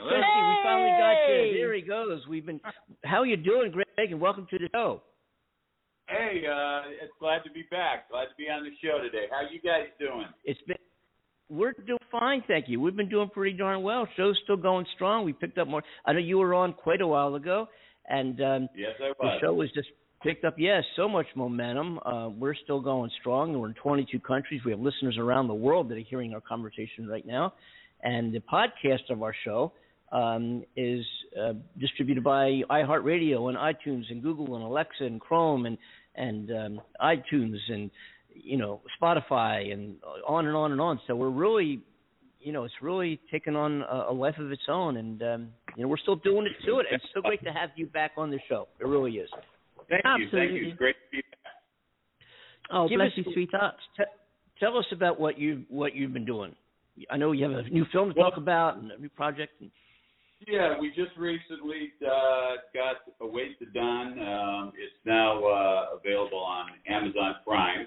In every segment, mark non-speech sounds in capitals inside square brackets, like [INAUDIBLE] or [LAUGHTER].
Hello. we finally got you. Here he goes. We've been. How are you doing, Greg? And welcome to the show. Hey, uh, it's glad to be back. Glad to be on the show today. How you guys doing? It's been. We're doing fine, thank you. We've been doing pretty darn well. Show's still going strong. We picked up more. I know you were on quite a while ago, and um, yes, I was. The show was just picked up. Yes, so much momentum. Uh, we're still going strong. We're in 22 countries. We have listeners around the world that are hearing our conversation right now, and the podcast of our show um, is uh, distributed by iHeartRadio and iTunes and Google and Alexa and Chrome and and um, iTunes and you know Spotify and on and on and on. So we're really, you know, it's really taken on a, a life of its own, and um, you know we're still doing it to it. It's so great to have you back on the show. It really is. Thank Absolutely. you. Thank you. It's great to be back. Oh, Give bless us- you, sweetheart. T- tell us about what you what you've been doing. I know you have a new film to talk about and a new project. And, Yeah, we just recently uh, got Await the Dawn. Um, it's now uh, available on Amazon Prime.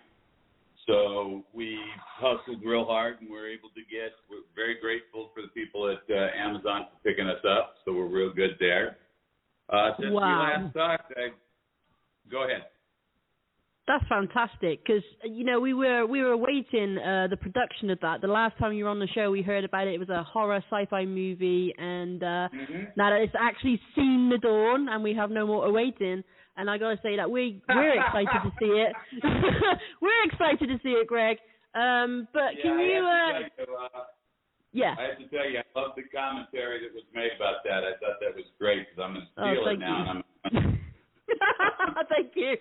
So we hustled real hard, and we're able to get. We're very grateful for the people at uh, Amazon for picking us up. So we're real good there. Uh, since Wow. we last talked, I, go ahead. That's fantastic because you know we were we were awaiting uh, the production of that. The last time you were on the show, we heard about it. It was a horror sci-fi movie, and uh, hmm now that it's actually seen the dawn, and we have no more awaiting. And I gotta say that we we're excited to see it. [LAUGHS] we're excited to see it, Greg. Um, but can you? I Uh, have to tell you, uh, yeah. I have to tell you, I love the commentary that was made about that. I thought that was great because I'm going to Oh, steal it now. you. And I'm, [LAUGHS] [LAUGHS] Thank you.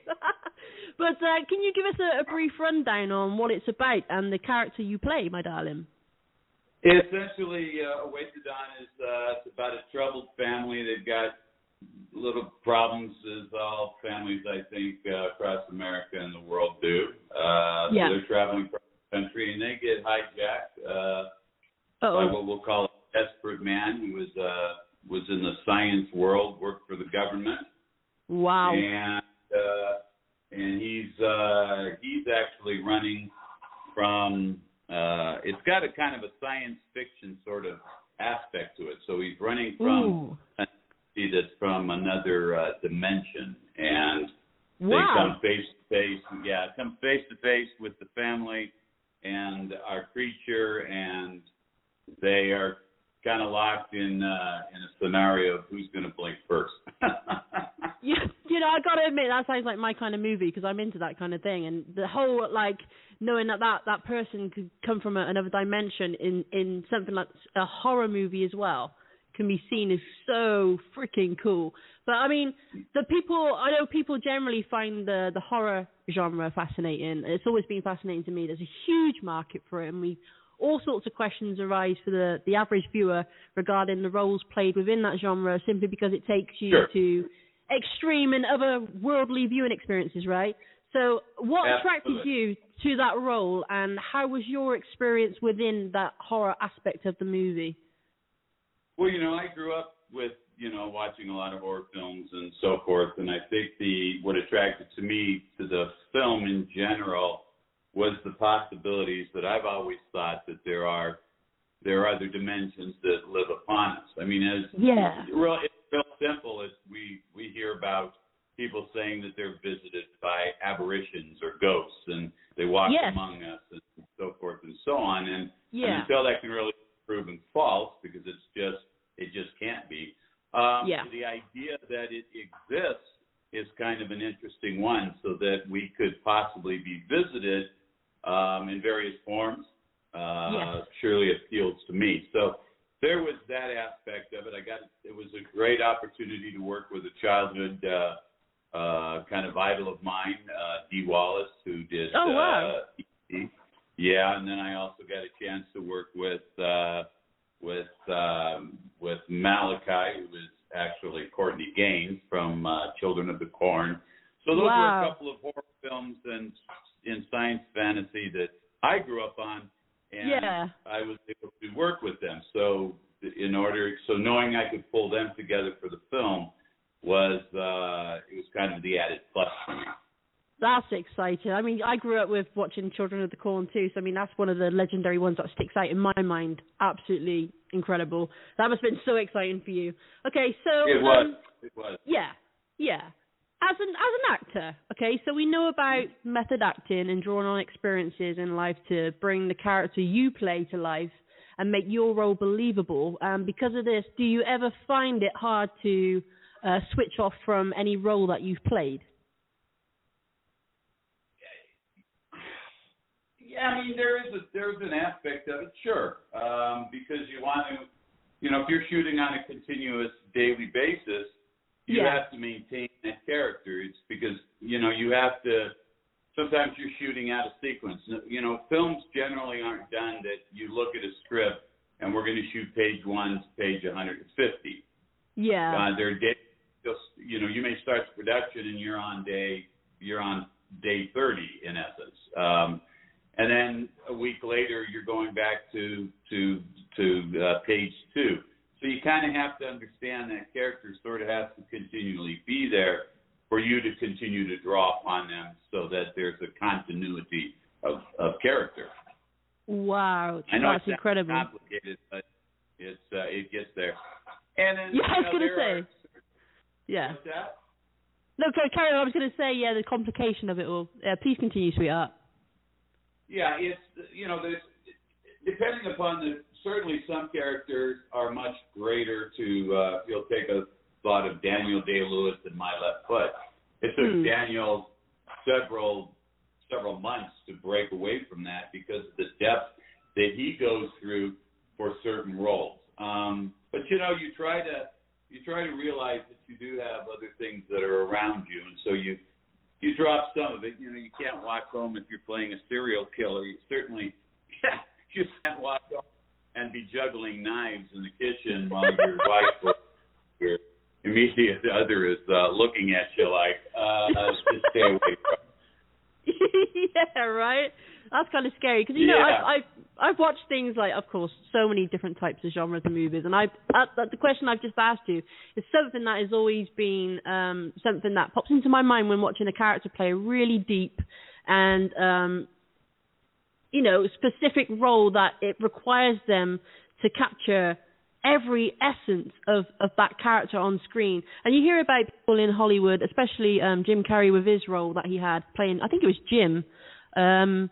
[LAUGHS] but uh, can you give us a, a brief rundown on what it's about and the character you play, my darling? essentially, uh, the Dawn is uh, it's about a troubled family. They've got little problems, as all families, I think, uh, across America and the world do. Uh, Yeah. So they're traveling across the country and they get hijacked uh, by Oh, what we'll call a desperate man who was uh, was in the science world, worked for the government. Wow. and uh, and he's uh, he's actually running from. Uh, it's got a kind of a science fiction sort of aspect to it. So he's running from an entity that's from another uh, dimension, and they come face to face. Yeah, come face to face with the family and our creature, and they are kind of locked in uh, in a scenario of who's going to blink first. [LAUGHS] [LAUGHS] You, you know, I gotta admit that sounds like my kind of movie because I'm into that kind of thing, and the whole like knowing that that that person could come from a, another dimension in in something like a horror movie as well can be seen as so freaking cool. But I mean, the people I know people generally find the the horror genre fascinating. It's always been fascinating to me. There's a huge market for it, and we all sorts of questions arise for the the average viewer regarding the roles played within that genre, simply because it takes you Sure. to extreme and otherworldly viewing experiences, right? So, what attracted you to that role, and how was your experience within that horror aspect of the movie? Well, you know, I grew up with you know watching a lot of horror films and so forth, and I think the what attracted to me to the film in general was the possibilities that I've always thought that there are there are other dimensions that live upon us. I mean, as Yeah. real it's real simple as we we hear about people saying that they're visited by apparitions or ghosts and they walk Yes. among us and so forth and so on and, and Yeah. until that can really be proven false because it's just it just can't be um Yeah. the idea that it exists is kind of an interesting one so that we could possibly be visited um in various forms uh Yes. surely appeals to me so there was that aspect of it. I got it was a great opportunity to work with a childhood uh, uh, kind of idol of mine, uh, Dee Wallace, who did. Oh, wow. Uh, yeah, and then I also got a chance to work with uh, with um, with Malachai, who was actually Courtney Gains from uh, Children of the Corn. So those were a couple of horror films and in science fantasy that I grew up on, and Yeah. I was able to work with them. So in order, so knowing I could pull them together for the film was uh, it was kind of the added plus for me. That's exciting. I mean, I grew up with watching Children of the Corn too, so I mean that's one of the legendary ones that sticks out in my mind. Absolutely incredible. That must have been so exciting for you. Okay, so It was. um, It was. yeah, yeah. As an as an actor, okay, so we know about method acting and drawing on experiences in life to bring the character you play to life and make your role believable. Um, because of this, do you ever find it hard to uh, switch off from any role that you've played? Yeah, I mean there is a there's an aspect of it, sure, um, because you want to, you know, if you're shooting on a continuous daily basis, you Yeah. have to maintain that character. It's because you know you have to. Sometimes you're shooting out of sequence. You know, films generally aren't done that you look at a script and we're going to shoot page one to page 150. Yeah. Uh, they're day, just you know, you may start the production and you're on day you're on day 30 in essence, um, and then a week later you're going back to to to uh, page two. So you kind of have to understand that character sort of has to continually be there for you to continue to draw upon them, so that there's a continuity of of character. Wow, I know that's it's incredible. complicated, but it's uh, it gets there. And then Yeah, I was you know, gonna say. are- Yeah. No, carry on. I was going to say, yeah, the complication of it all. Yeah, please continue, sweetheart. Yeah, it's you know, there's depending upon the certainly some characters are much greater to uh you'll take a thought of Daniel Day Lewis and My Left Foot. It took Hmm. Daniel several several months to break away from that because of the depth that he goes through for certain roles. Um but you know, you try to you try to realize that you do have other things that are around you and so you you drop some of it. You know, you can't walk home if you're playing a serial killer. You certainly [LAUGHS] you can't walk home and be juggling knives in the kitchen while your [LAUGHS] wife or your immediate other is uh, looking at you like, uh, just stay away from. [LAUGHS] yeah, right. That's kind of scary because you know Yeah. I've, I've I've watched things like, of course, so many different types of genres of movies, and I uh, the question I've just asked you is something that has always been um, something that pops into my mind when watching a character play a really deep and um, you know specific role that it requires them to capture every essence of of that character on screen. And you hear about people in Hollywood, especially um Jim Carrey with his role that he had playing I think it was Jim. Um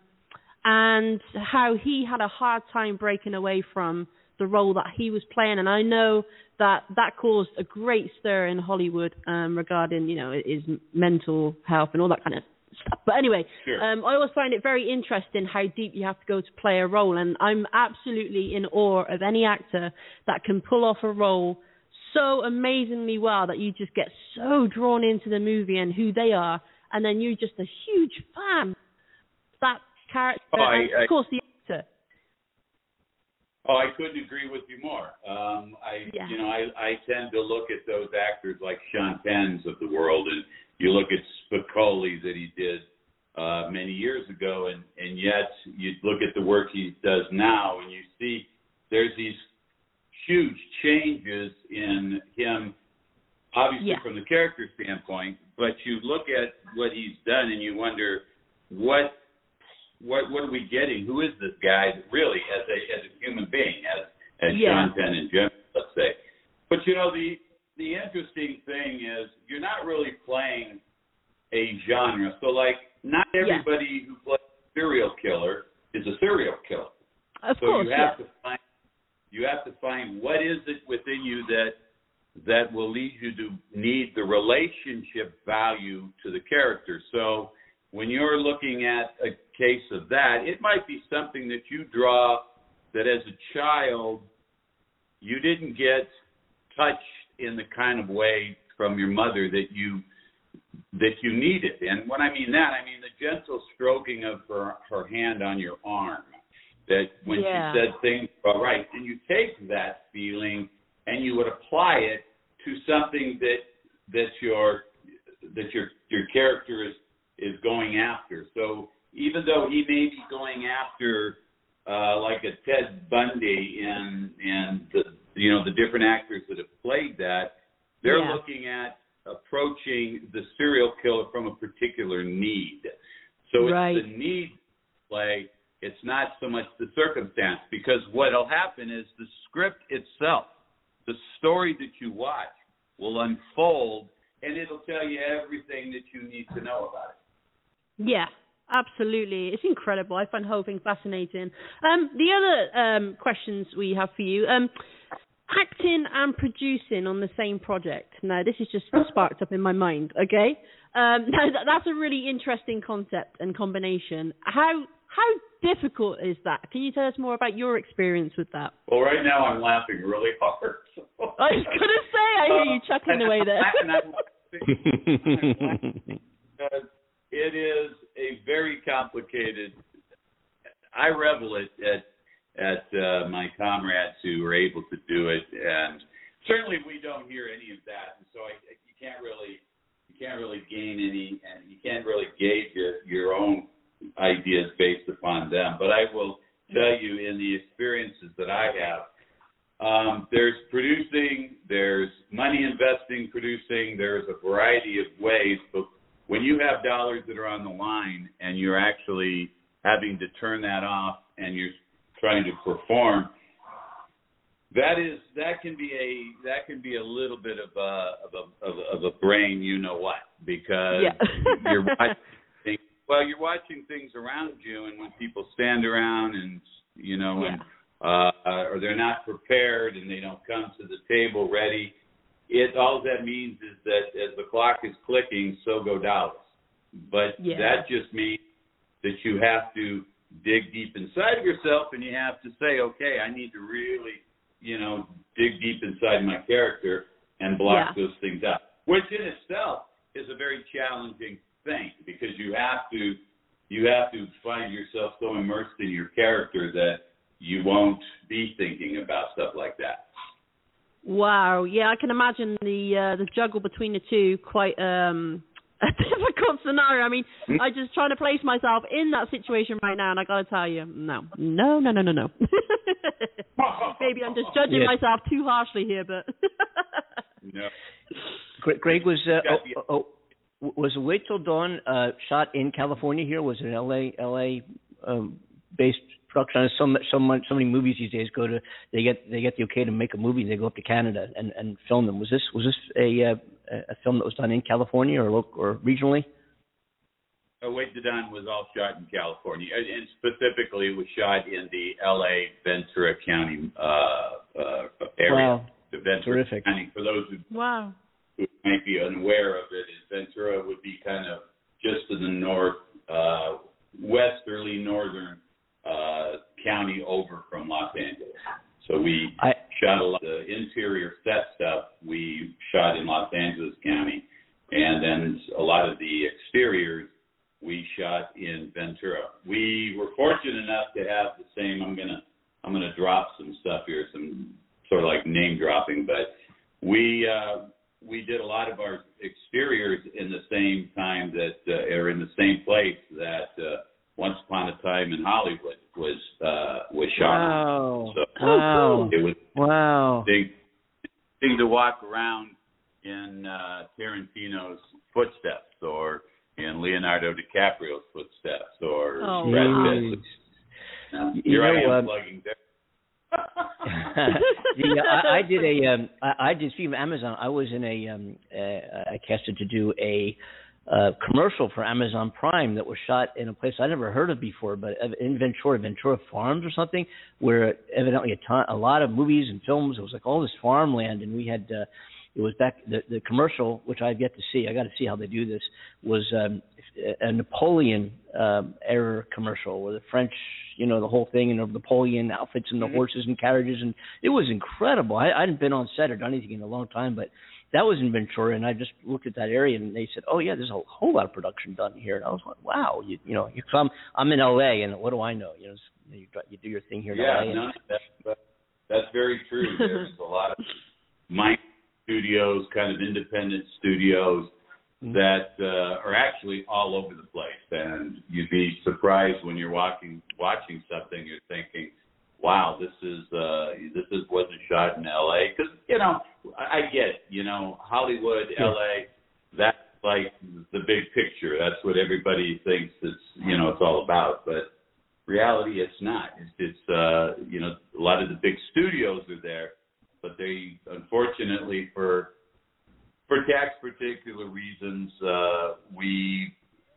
and how he had a hard time breaking away from the role that he was playing and I know that that caused a great stir in Hollywood um regarding, you know, his mental health and all that kind of stuff. [LAUGHS] But anyway, Sure. um, I always find it very interesting how deep you have to go to play a role, and I'm absolutely in awe of any actor that can pull off a role so amazingly well that you just get so drawn into the movie and who they are, and then you're just a huge fan of that character, Oh, I- and of course the. Oh, I couldn't agree with you more. Um, I, Yeah. you know, I, I tend to look at those actors like Sean Penn's of the world, and you look at Spicoli that he did uh, many years ago, and and yet you look at the work he does now, and you see there's these huge changes in him, obviously Yeah. from the character standpoint, but you look at what he's done, and you wonder what what what are we getting? Who is this guy really as a as a human being, as as Yeah. Sean Penn and Jim, let's say. But you know the the interesting thing is you're not really playing a genre. So like not Yeah. everybody who plays serial killer is a serial killer. Of so course, you yeah. have to find you have to find what is it within you that that will lead you to need the relationship value to the character. So when you're looking at a case of that, it might be something that you draw that as a child you didn't get touched in the kind of way from your mother that you that you needed. And when I mean that, I mean the gentle stroking of her her hand on your arm. That when Yeah. she said things all right, and you take that feeling and you would apply it to something that that your that your your character is is going after. So even though he may be going after uh, like a Ted Bundy and and the you know the different actors that have played that, they're Yeah. looking at approaching the serial killer from a particular need. So Right. it's the need play. It's not so much the circumstance because what'll happen is the script itself, the story that you watch, will unfold and it'll tell you everything that you need to know about it. Yeah, absolutely. It's incredible. I find the whole thing fascinating. Um, the other um, questions we have for you. Um, acting and producing on the same project. Now, this is just sparked up in my mind. Okay, um, now that, that's a really interesting concept and combination. How how difficult is that? Can you tell us more about your experience with that? Well, right now I'm laughing really hard. I was gonna say, I hear you chuckling away there. And I'm laughing because it is a very complicated. I revel at at, at uh, my comrades who are able to do it, and certainly we don't hear any of that, and so I, you can't really you can't really gain any, and you can't really gauge your, your own ideas based upon them. But I will tell you, in the experiences that I have, um, there's producing, there's money investing, producing, there's a variety of ways. But when you have dollars that are on the line and you're actually having to turn that off and you're trying to perform, that is that can be a that can be a little bit of a of a of a, of a brain you know what because Yeah. [LAUGHS] you're watching things, well you're watching things around you and when people stand around and you know and uh, or they're not prepared and they don't come to the table ready. It all that means is that as the clock is clicking, so go dollars. But Yeah. that just means that you have to dig deep inside of yourself and you have to say, okay, I need to really, you know, dig deep inside my character and block Yeah. those things out. Which in itself is a very challenging thing because you have to you have to find yourself so immersed in your character that you won't be thinking about stuff like that. Wow, yeah, I can imagine the uh, the juggle between the two quite um [LAUGHS] a difficult scenario. I mean, Hmm? I just trying to place myself in that situation right now, and I got to tell you, no, no, no, no, no, no. [LAUGHS] Maybe I'm just judging Yeah. myself too harshly here, but [LAUGHS] No. Greg, Greg was uh, oh, oh, oh, was Wait Till Dawn uh, shot in California? Here was it an L.A. L.A. Um, based production? So much, so much, so many movies these days go to they get they get the okay to make a movie. They go up to Canada and and film them. Was this was this a uh, a film that was done in California or local or regionally? Uh, Await the Dawn was all shot in California, and and specifically was shot in the L.A. Ventura County uh, uh, area. Wow, The Ventura terrific. County. For those who wow. who might be unaware of it, is Ventura would be kind of just to the north, uh, westerly northern uh, county over from Los Angeles. So we I shot a lot of the interior set stuff. We shot in Los Angeles County, and then a lot of the exteriors we shot in Ventura. We were fortunate enough to have the same. I'm gonna I'm gonna drop some stuff here, some sort of like name dropping, but we uh, we did a lot of our exteriors in the same time that uh, or in the same place that uh, Once Upon a Time in Hollywood was uh, was shot. wow So wow it was wow. big thing to walk around in uh, Tarantino's footsteps or in Leonardo DiCaprio's footsteps or Oh, Brad. Pitt. Uh, You Here I am um, plugging there. [LAUGHS] the, I, I did a um I, I did of Amazon, I was in a um uh, I casted to do a uh commercial for Amazon Prime that was shot in a place I never heard of before, but in Ventura, Ventura Farms or something, where evidently a ton a lot of movies and films, it was like all this farmland and we had uh it was back the the commercial which I've yet to see. I got to see how they do this. Was um, a Napoleon um, era commercial where the French, you know, the whole thing and the Napoleon outfits and the Mhm. horses and carriages and it was incredible. I, I hadn't been on set or done anything in a long time, but that was in Ventura and I just looked at that area and they said, "Oh yeah, there's a whole lot of production done here." And I was like, "Wow, you you know, you come I'm in LA and what do I know? You know, you, you do your thing here in yeah, LA." And, no, that's, that's very true. [LAUGHS] There's a lot of mind studios, kind of independent studios Mhm. that uh, are actually all over the place, and you'd be surprised when you're walking watching something. You're thinking, "Wow, this is uh, this is wasn't shot in L.A." Because you know, I I get it. You know, Hollywood, Yeah. L.A. that's like the big picture. That's what everybody thinks it's you know it's all about. But reality, it's not. It's, it's uh, you know a lot of the big studios are there, but they unfortunately for for tax particular reasons, uh, we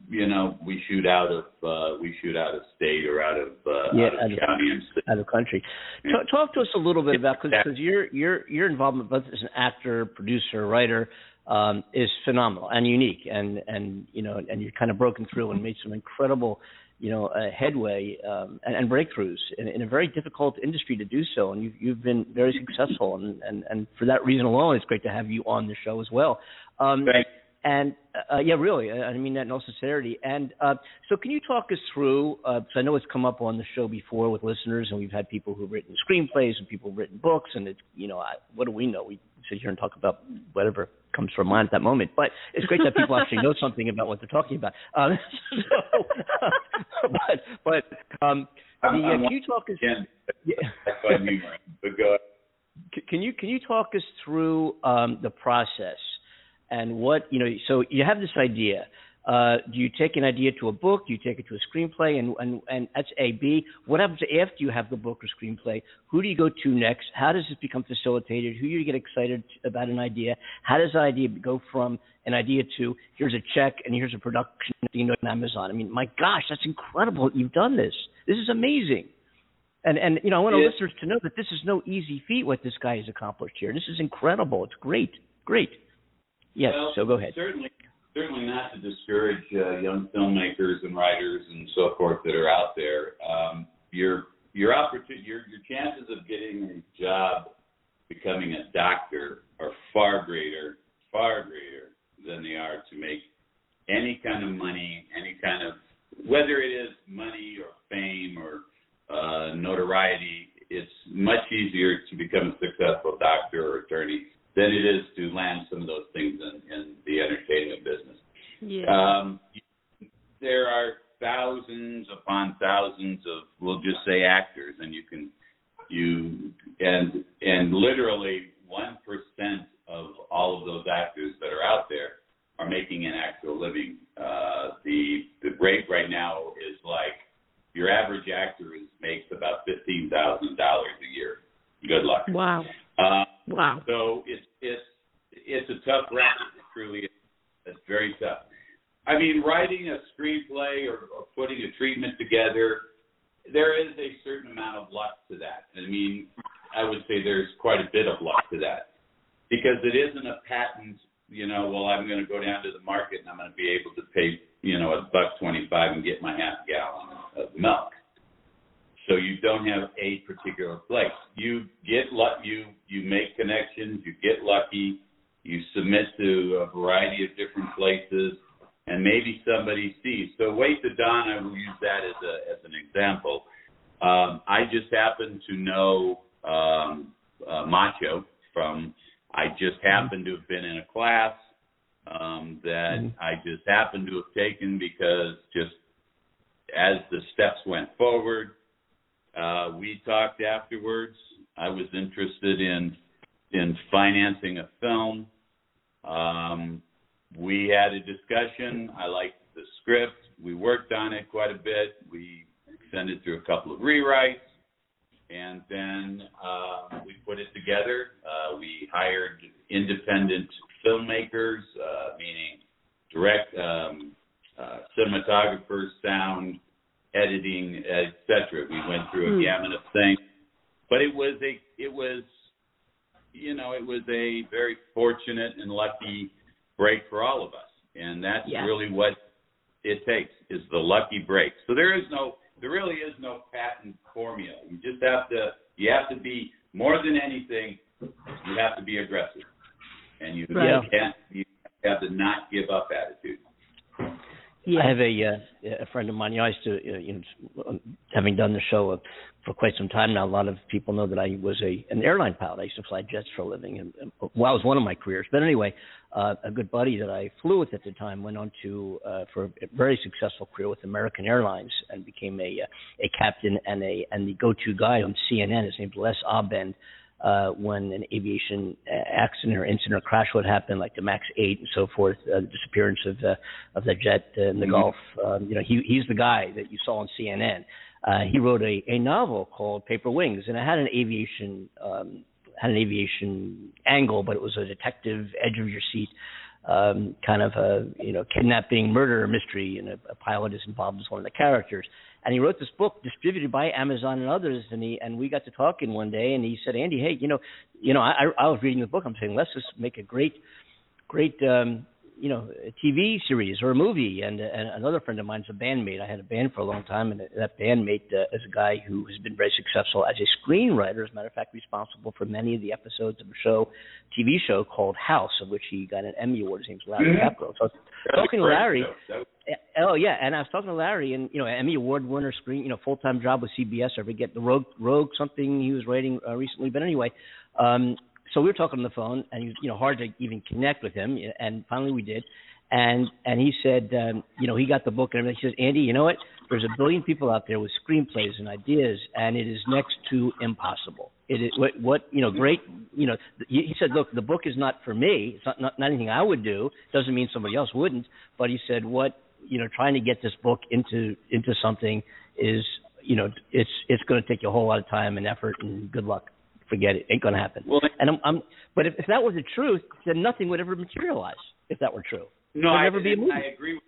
you know we shoot out of uh, we shoot out of state or out of uh, yeah, out of, out of county and state. out of country. Talk, talk to us a little bit about because your your your involvement both as an actor, producer, writer um, is phenomenal and unique, and and you know and you've kind of broken through and made some incredible you know uh, headway um, and, and breakthroughs in, in a very difficult industry to do so, and you've you've been very successful, and and and for that reason alone, it's great to have you on the show as well. Um. And uh, yeah, really, I mean that in all sincerity. And uh, so, can you talk us through? Uh, Because I know it's come up on the show before with listeners, and we've had people who've written screenplays and people who've written books, and it's you know, I, what do we know? We sit here and talk about whatever comes from mind at that moment. But it's great that people actually know something about what they're talking about. Um, [LAUGHS] so, but but um, the, I'm- uh, I'm can you talk us? Again, Yeah. that's my humor. But go ahead. Can you can you talk us through um, the process and what you know? So you have this idea. Uh, do you take an idea to a book? Do you take it to a screenplay? And and and that's A. B. What happens after you have the book or screenplay? Who do you go to next? How does this become facilitated? Who do you get excited about an idea? How does that idea go from an idea to here's a check and here's a production you know on Amazon? I mean, my gosh, that's incredible! You've done this. This is amazing. And and you know, I want our Yeah. listeners to know that this is no easy feat what this guy has accomplished here. This is incredible. It's great, great. Yes. Well, so go ahead. Certainly, certainly not to discourage uh, young filmmakers and writers and so forth that are out there. Um, your your opportunity, your your chances of getting a job, becoming a doctor, are far greater, far greater than they are to make any kind of money, any kind of whether it is money or fame or uh, notoriety. It's much easier to become a successful doctor or attorney than it is to land some of those things in, in the entertainment business. Yeah. Um, there are thousands upon thousands of, we'll just say, actors, and you can, you, and and literally one percent of all of those actors that are out there are making an actual living. Uh, the the rate right now is like your average actor is makes about fifteen thousand dollars a year. Good luck. wow. Wow. so it's it's racket. It truly is. It's very tough. I mean, writing a screenplay or, or putting a treatment together, there is a certain amount of luck to that. I mean, I would say there's quite a bit of luck to that because it isn't a patent. You know, well, I'm going to go down to the market and I'm going to be able to pay you know a buck twenty-five and get my half gallon of milk. So you don't have a particular place. You get luck. You you make connections. You get lucky. You submit to a variety of different places, and maybe somebody sees. So Await the Dawn. I will use that as a as an example. Um, I just happen to know um, uh, Macho from. I just happened to have been in a class um, that Mhm. I just happened to have taken because just as the steps went forward, uh, we talked afterwards. I was interested in in financing a film. Um, we had a discussion. I liked the script. We worked on it quite a bit. We sent it through a couple of rewrites, and then uh, we put it together. Uh, we hired independent filmmakers, uh, meaning direct um, uh, cinematographers, sound, editing, etc. We went through a Hmm. gamut of things, but it was a it was you know it was a very fortunate and lucky break for all of us, and that's Yeah. really what it takes is the lucky break. So there is no there really is no patent formula. You just have to you have to be more than anything you have to be aggressive, and you Right. can't you have the not give up attitude. Yeah. I have a uh, a friend of mine. You know, I used to, uh, you know, having done the show uh, for quite some time now. A lot of people know that I was a an airline pilot. I used to fly jets for a living, and and- well, was one of my careers. But anyway, uh, a good buddy that I flew with at the time went on to uh, for a very successful career with American Airlines and became a uh, a captain and a and the go-to guy on CNN. His name's Les Abend. Uh, when an aviation accident or incident or crash would happen, like the Max 8 and so forth, uh, the disappearance of the of the jet in the mm-hmm. Gulf. Um, you know, he he's the guy that you saw on CNN. Uh, he wrote a, a novel called Paper Wings, and it had an aviation um, had an aviation angle, but it was a detective, edge of your seat um, kind of a you know kidnapping murder mystery, and a, a pilot is involved as one of the characters. And he wrote this book distributed by Amazon and others, and he and we got to talking one day, and he said, Andy, hey, you know, you know, I, I was reading the book. I'm saying, let's just make a great, great um, you know a TV series or a movie. And, and another friend of mine's a bandmate. I had a band for a long time, and that bandmate uh, is a guy who has been very successful as a screenwriter. As a matter of fact, responsible for many of the episodes of a show, TV show called House, of which he got an Emmy award. His name's Larry mm-hmm. So I was talking to Larry. Oh yeah, and I was talking to Larry, and you know, Emmy award winner, screen, you know, full time job with CBS. I forget the Rogue, Rogue something he was writing uh, recently, but anyway, um, so we were talking on the phone, and he was, you know, hard to even connect with him. And finally, we did. And and he said, um, you know, he got the book and everything. He says, Andy, you know what? There's a billion people out there with screenplays and ideas, and it is next to impossible. It is what, what you know, great. You know, he, he said, look, the book is not for me. It's not, not not anything I would do. Doesn't mean somebody else wouldn't. But he said, what you know, trying to get this book into into something is, you know, it's it's going to take you a whole lot of time and effort and good luck forget it. Ain't gonna happen. Well, and I'm, I'm but if, if that was the truth, then nothing would ever materialize. If that were true, no, I, never be a movie. I agree. With,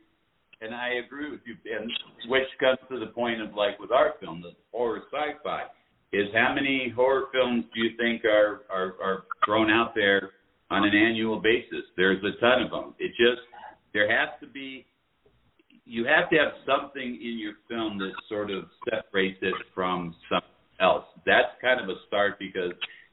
and I agree with you. And which comes to the point of like with our film, the horror sci-fi, is how many horror films do you think are are, are thrown out there on an annual basis? There's a ton of them. It just there has to be you have to have something in your film that sort of separates it from something else. That's kind of a start because,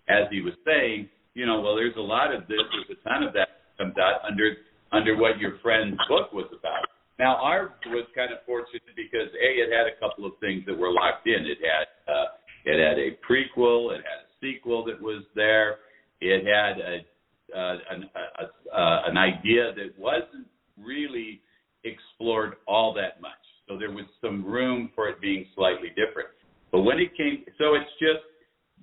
as he was saying, you know, well, there's a lot of this, there's a ton of that comes out under under what your friend's book was about. Now, ours was kind of fortunate because a it had a couple of things that were locked in. It had uh, it had a prequel, it had a sequel that was there, it had a uh, an, a, uh, an idea that wasn't really explored all that much. So there was some room for it being slightly different. But when it came, so it's just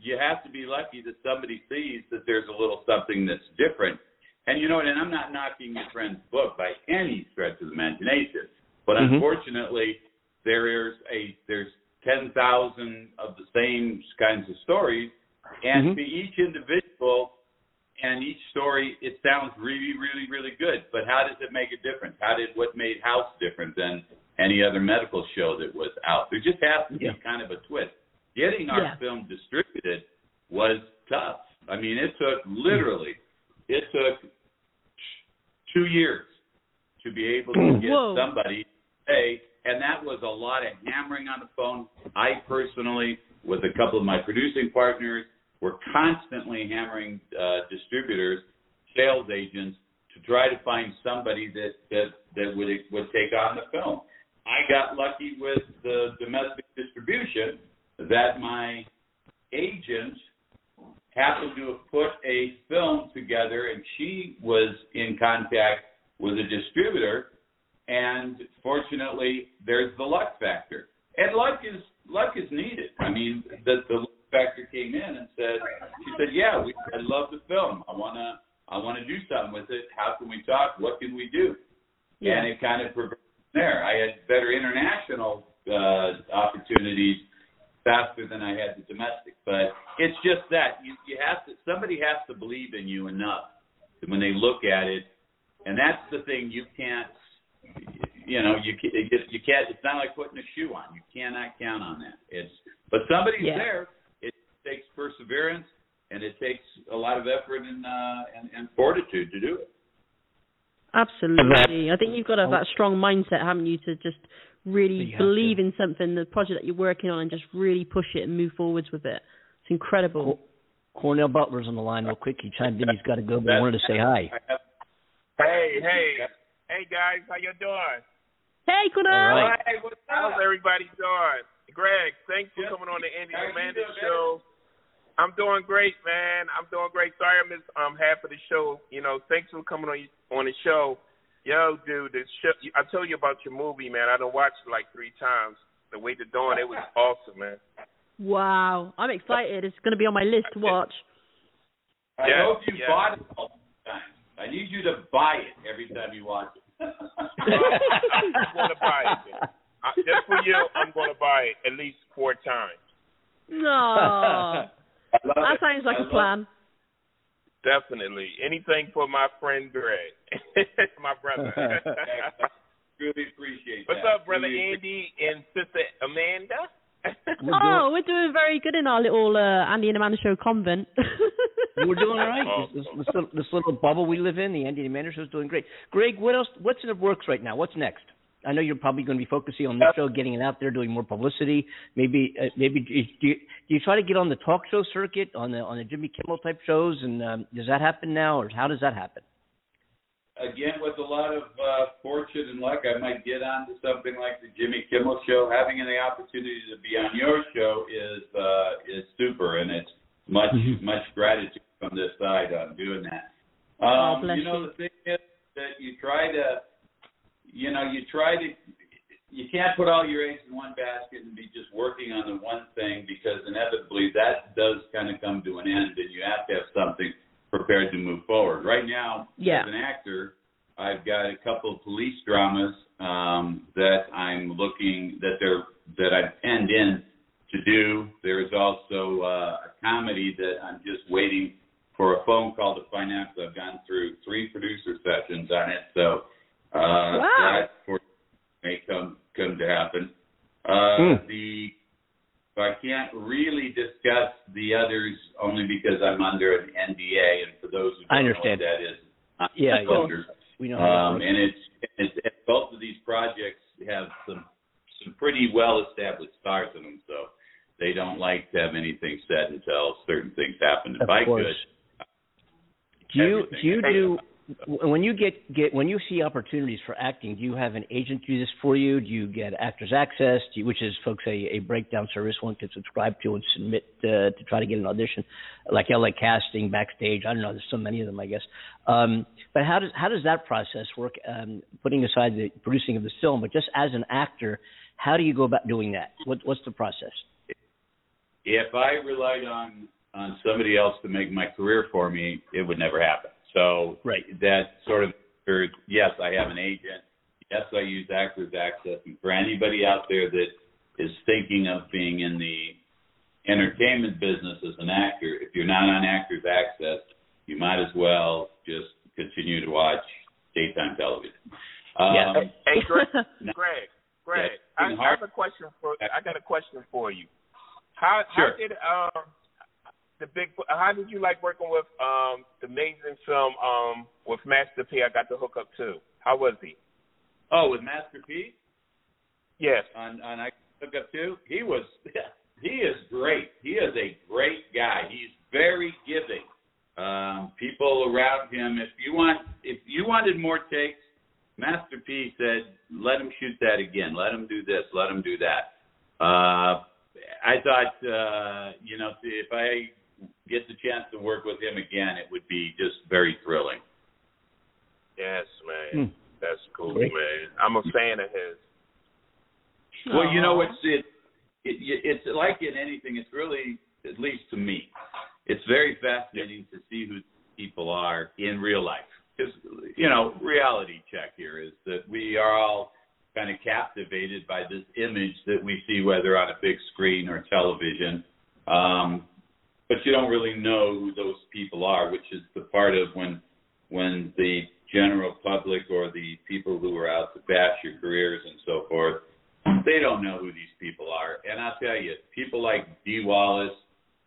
you have to be lucky that somebody sees that there's a little something that's different. And you know what? And I'm not knocking your friend's book by any stretch of the imagination, but mm-hmm. unfortunately, there is a there's ten thousand of the same kinds of stories, and mm-hmm. to each individual and each story, it sounds really, really, really good. But how does it make a difference? How did what made House different than any other medical show that was out. There just has to be kind of a twist. Getting our yeah. film distributed was tough. I mean, it took literally, it took two years to be able to get Whoa. somebody hey, and that was a lot of hammering on the phone. I personally, with a couple of my producing partners, were constantly hammering uh, distributors, sales agents to try to find somebody that that that would would take on the film. I got lucky with the domestic distribution that my agent happened to have put a film together and she was in contact with a distributor and fortunately there's the luck factor. And luck is luck is needed. I mean the the luck factor came in and said she said, Yeah, we I love the film. I wanna I wanna do something with it. How can we talk? What can we do? Yeah. And it kind of progressed there. I had better international uh, opportunities faster than I had the domestic. But it's just that you you have to somebody has to believe in you enough when they look at it, and that's the thing you can't. You know, you you can't. It's not like putting a shoe on. You cannot count on that. It's but somebody's yeah. there. It takes perseverance and it takes a lot of effort and uh, and, and fortitude to do it. Absolutely. I think you've got to have that strong mindset, haven't you, to just really believe in something, the project that you're working on, and just really push it and move forwards with it. It's incredible. Cornell Butler's on the line real quick. He chimed in. He's got to go, but I wanted to say hi. Hey, hey, hey, guys, how you doing? Hey, Cornell. All right. Hey, what's How's everybody doing? Greg, thanks for coming on the Andy and Amanda Show. I'm doing great, man. I'm doing great. Sorry I missed um half of the show. You know, thanks for coming on on the show. Yo, dude, this show, I told you about your movie, man. I done watched it like three times. The Way to Dawn, it was [LAUGHS] awesome, man. Wow, I'm excited. It's gonna be on my list to watch. I Yes, hope you yes. bought it all the time. I need you to buy it every time you watch it. [LAUGHS] [LAUGHS] I'm going to buy it. Then. I, just for you, I'm going to buy it at least four times. No. I love That it. sounds like I a love plan. Definitely. Anything for my friend Greg, [LAUGHS] my brother. it. [LAUGHS] Really appreciate What's that. up, brother Really Andy and sister Amanda? Oh, we're doing very good in our little uh, Andy and Amanda show convent. [LAUGHS] We're doing all right. Oh, This, this, this, little, this little bubble we live in, the Andy and Amanda show, is doing great. Greg, what else? What's in the works right now? What's next? I know you're probably going to be focusing on this show, getting it out there, doing more publicity. Maybe, uh, maybe do you, do you try to get on the talk show circuit, on the on the Jimmy Kimmel type shows, and um, does that happen now, or how does that happen? again with a lot of uh, fortune and luck, I might get onto something like the Jimmy Kimmel show. Having the opportunity to be on your show is uh, is super, and it's much Mhm. much gratitude from this side on doing that. Oh, Um, bless you know the thing is that you try to, you know, you try to. You can't put all your eggs in one basket and be just working on the one thing because inevitably that does kind of come to an end, and you have to have something prepared to move forward. Right now, Yeah. as an actor, I've got a couple of police dramas um, that I'm looking that they're that I've penned in to do. There is also uh, a comedy that I'm just waiting for a phone call to find out. 'cause I've gone through three producer sessions on it, so uh, Wow. that for, may come come to happen. Uh, Hmm. The I can't really discuss the others only because I'm under an NDA, and for those who don't I understand. know what that is, I'm Yeah, a soldier. We know. Um, and it's, it's and both of these projects have some some pretty well established stars in them, so they don't like to have anything said until certain things happen. If Of I course. could, do you do you do when you get get when you see opportunities for acting? Do you have an agent do this for you? Do you get Actors Access, you, which is folks a, a breakdown service one can subscribe to and submit uh, to try to get an audition, like LA Casting, Backstage. I don't know. There's so many of them, I guess. Um, but how does how does that process work? Um, putting aside the producing of the film, but just as an actor, how do you go about doing that? What, what's the process? if I relied on on somebody else to make my career for me, it would never happen. So Right. that sort of or, yes, I have an agent. Yes, I use Actors Access. And for anybody out there that is thinking of being in the entertainment business as an actor, if you're not on Actors Access, you might as well just continue to watch daytime television. Um, Yeah. Hey, hey, Greg, [LAUGHS] Greg, Greg, Yeah, I, I have a question for. I got a question for you. How Sure. how did um the big how did you like working with um the amazing film um with Master P? I got the hook up too. How was he? oh, with Master P. Yes. on on I look up too. He was [LAUGHS] he is great. He is a great guy. He's very giving. Um, people around him. If you want, if you wanted more takes, Master P said, "Let him shoot that again. Let him do this. Let him do that." Uh, I thought, uh, you know, if I get the chance to work with him again, it would be just very thrilling. Yes, man. Hmm. That's cool, Great. man. I'm a fan of his. Well, you know, it's it, it it's like in anything. It's really, at least to me, it's very fascinating to see who people are in real life. Because you know, reality check here is that we are all kind of captivated by this image that we see, whether on a big screen or television. Um, but you don't really know who those people are, which is the part of when when the general public or the people who are out to bash your careers and so forth they don't know who these people are. And I'll tell you, people like Dee Wallace,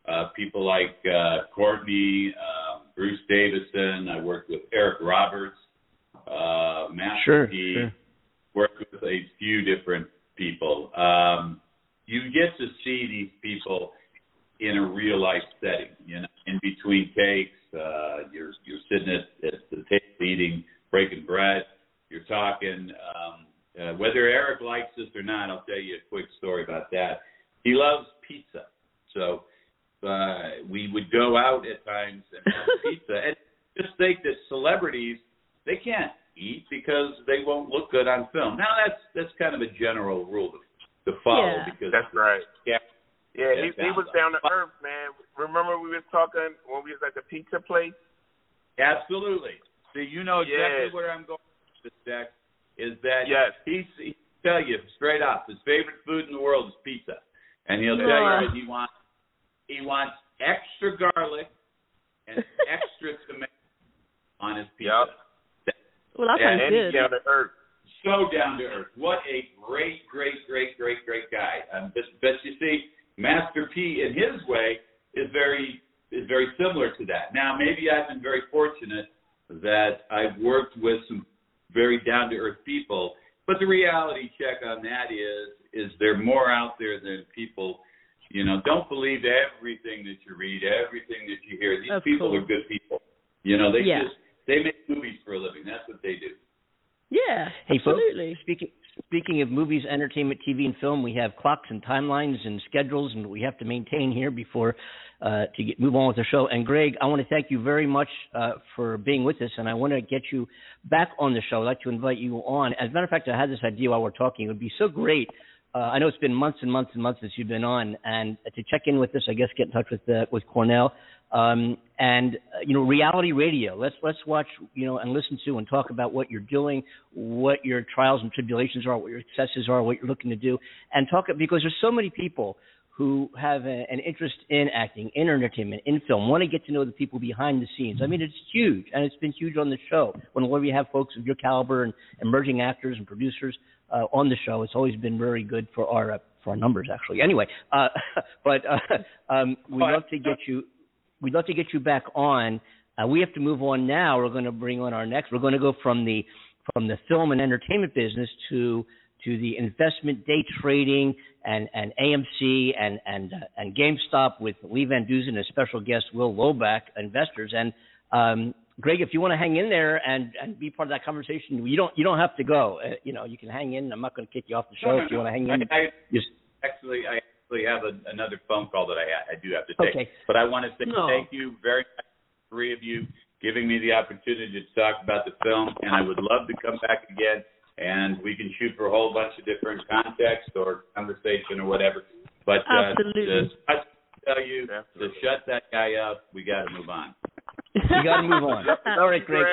uh, people like uh, Courtney, um, Bruce Davison. I worked with Eric Roberts, uh, Master Sure, P. sure. Worked with a few different people. Um, you get to see these people in a real life setting. You know, in between takes, uh, you're you're sitting at, at the table eating, breaking bread. You're talking. Um, uh, whether Eric likes this or not, I'll tell you a quick story about that. He loves pizza, so uh, we would go out at times and have [LAUGHS] pizza. And just think that celebrities they can't eat because they won't look good on film. Now that's that's kind of a general rule to, to follow Yeah. because That's right. Yeah. Yeah, he, Yeah, he was down to earth, man. Remember remember we was talking when we was at the pizza place? Absolutely. So you know exactly Yes. where I'm going with this, Dex, is that Yes. he's he tell you straight up his favorite food in the world is pizza. And he'll tell Yeah. you that he wants he wants extra garlic and [LAUGHS] extra tomato on his pizza. Well, that Yeah, sounds and good. down to earth. so down to earth. What a great, great, great, great, great guy. Um, but, but you see, Master in his way is very is very similar to that. Now, maybe I've been very fortunate that I've worked with some very down to earth people. But the reality check on that is is there more out there than people. You know, don't believe everything that you read, everything that you hear. These Of people course. are good people. You know, they Yeah. just they make movies for a living. That's what they do. Yeah, Hey, folks, absolutely. speaking speaking of movies, entertainment, TV, and film, we have clocks and timelines and schedules, and we have to maintain here before uh, to get, move on with the show. And Greg, I want to thank you very much uh, for being with us, and I want to get you back on the show. I'd like to invite you on. As a matter of fact, I had this idea while we're talking. It would be so great. Uh, I know it's been months and months and months since you've been on, and to check in with us, I guess get in touch with uh, with Cornell um, and uh, you know reality radio. Let's let's watch you know and listen to and talk about what you're doing, what your trials and tribulations are, what your successes are, what you're looking to do, and talk because there's so many people who have a, an interest in acting, in entertainment, in film, want to get to know the people behind the scenes. I mean, it's huge, and it's been huge on the show. Whenever we have folks of your caliber and emerging actors and producers uh, on the show, it's always been very good for our uh, for our numbers, actually. Anyway, uh, [LAUGHS] but uh, [LAUGHS] um, we'd love to get you we'd love to get you back on. Uh, we have to move on now. We're going to bring on our next. We're going to go from the from the film and entertainment business to to the investment day trading and and AMC and and uh, and GameStop with Lee Van Dusen and special guest Will Lobach, investors. And um, Greg, if you want to hang in there and and be part of that conversation, you don't you don't have to go. Uh, you know, you can hang in. I'm not going to kick you off the show No, no, if you no. want to hang in. I, I Just actually I actually have a, another phone call that I ha- I do have to take. okay. But I want to say No. thank you very much, three of you, giving me the opportunity to talk about the film, and I would love to come back again and we can shoot for a whole bunch of different contexts or conversation or whatever. But uh, Absolutely. to to tell you Definitely. to shut that guy up, we got to move on. [LAUGHS] You got to move on. [LAUGHS] All right, Greg. Greg.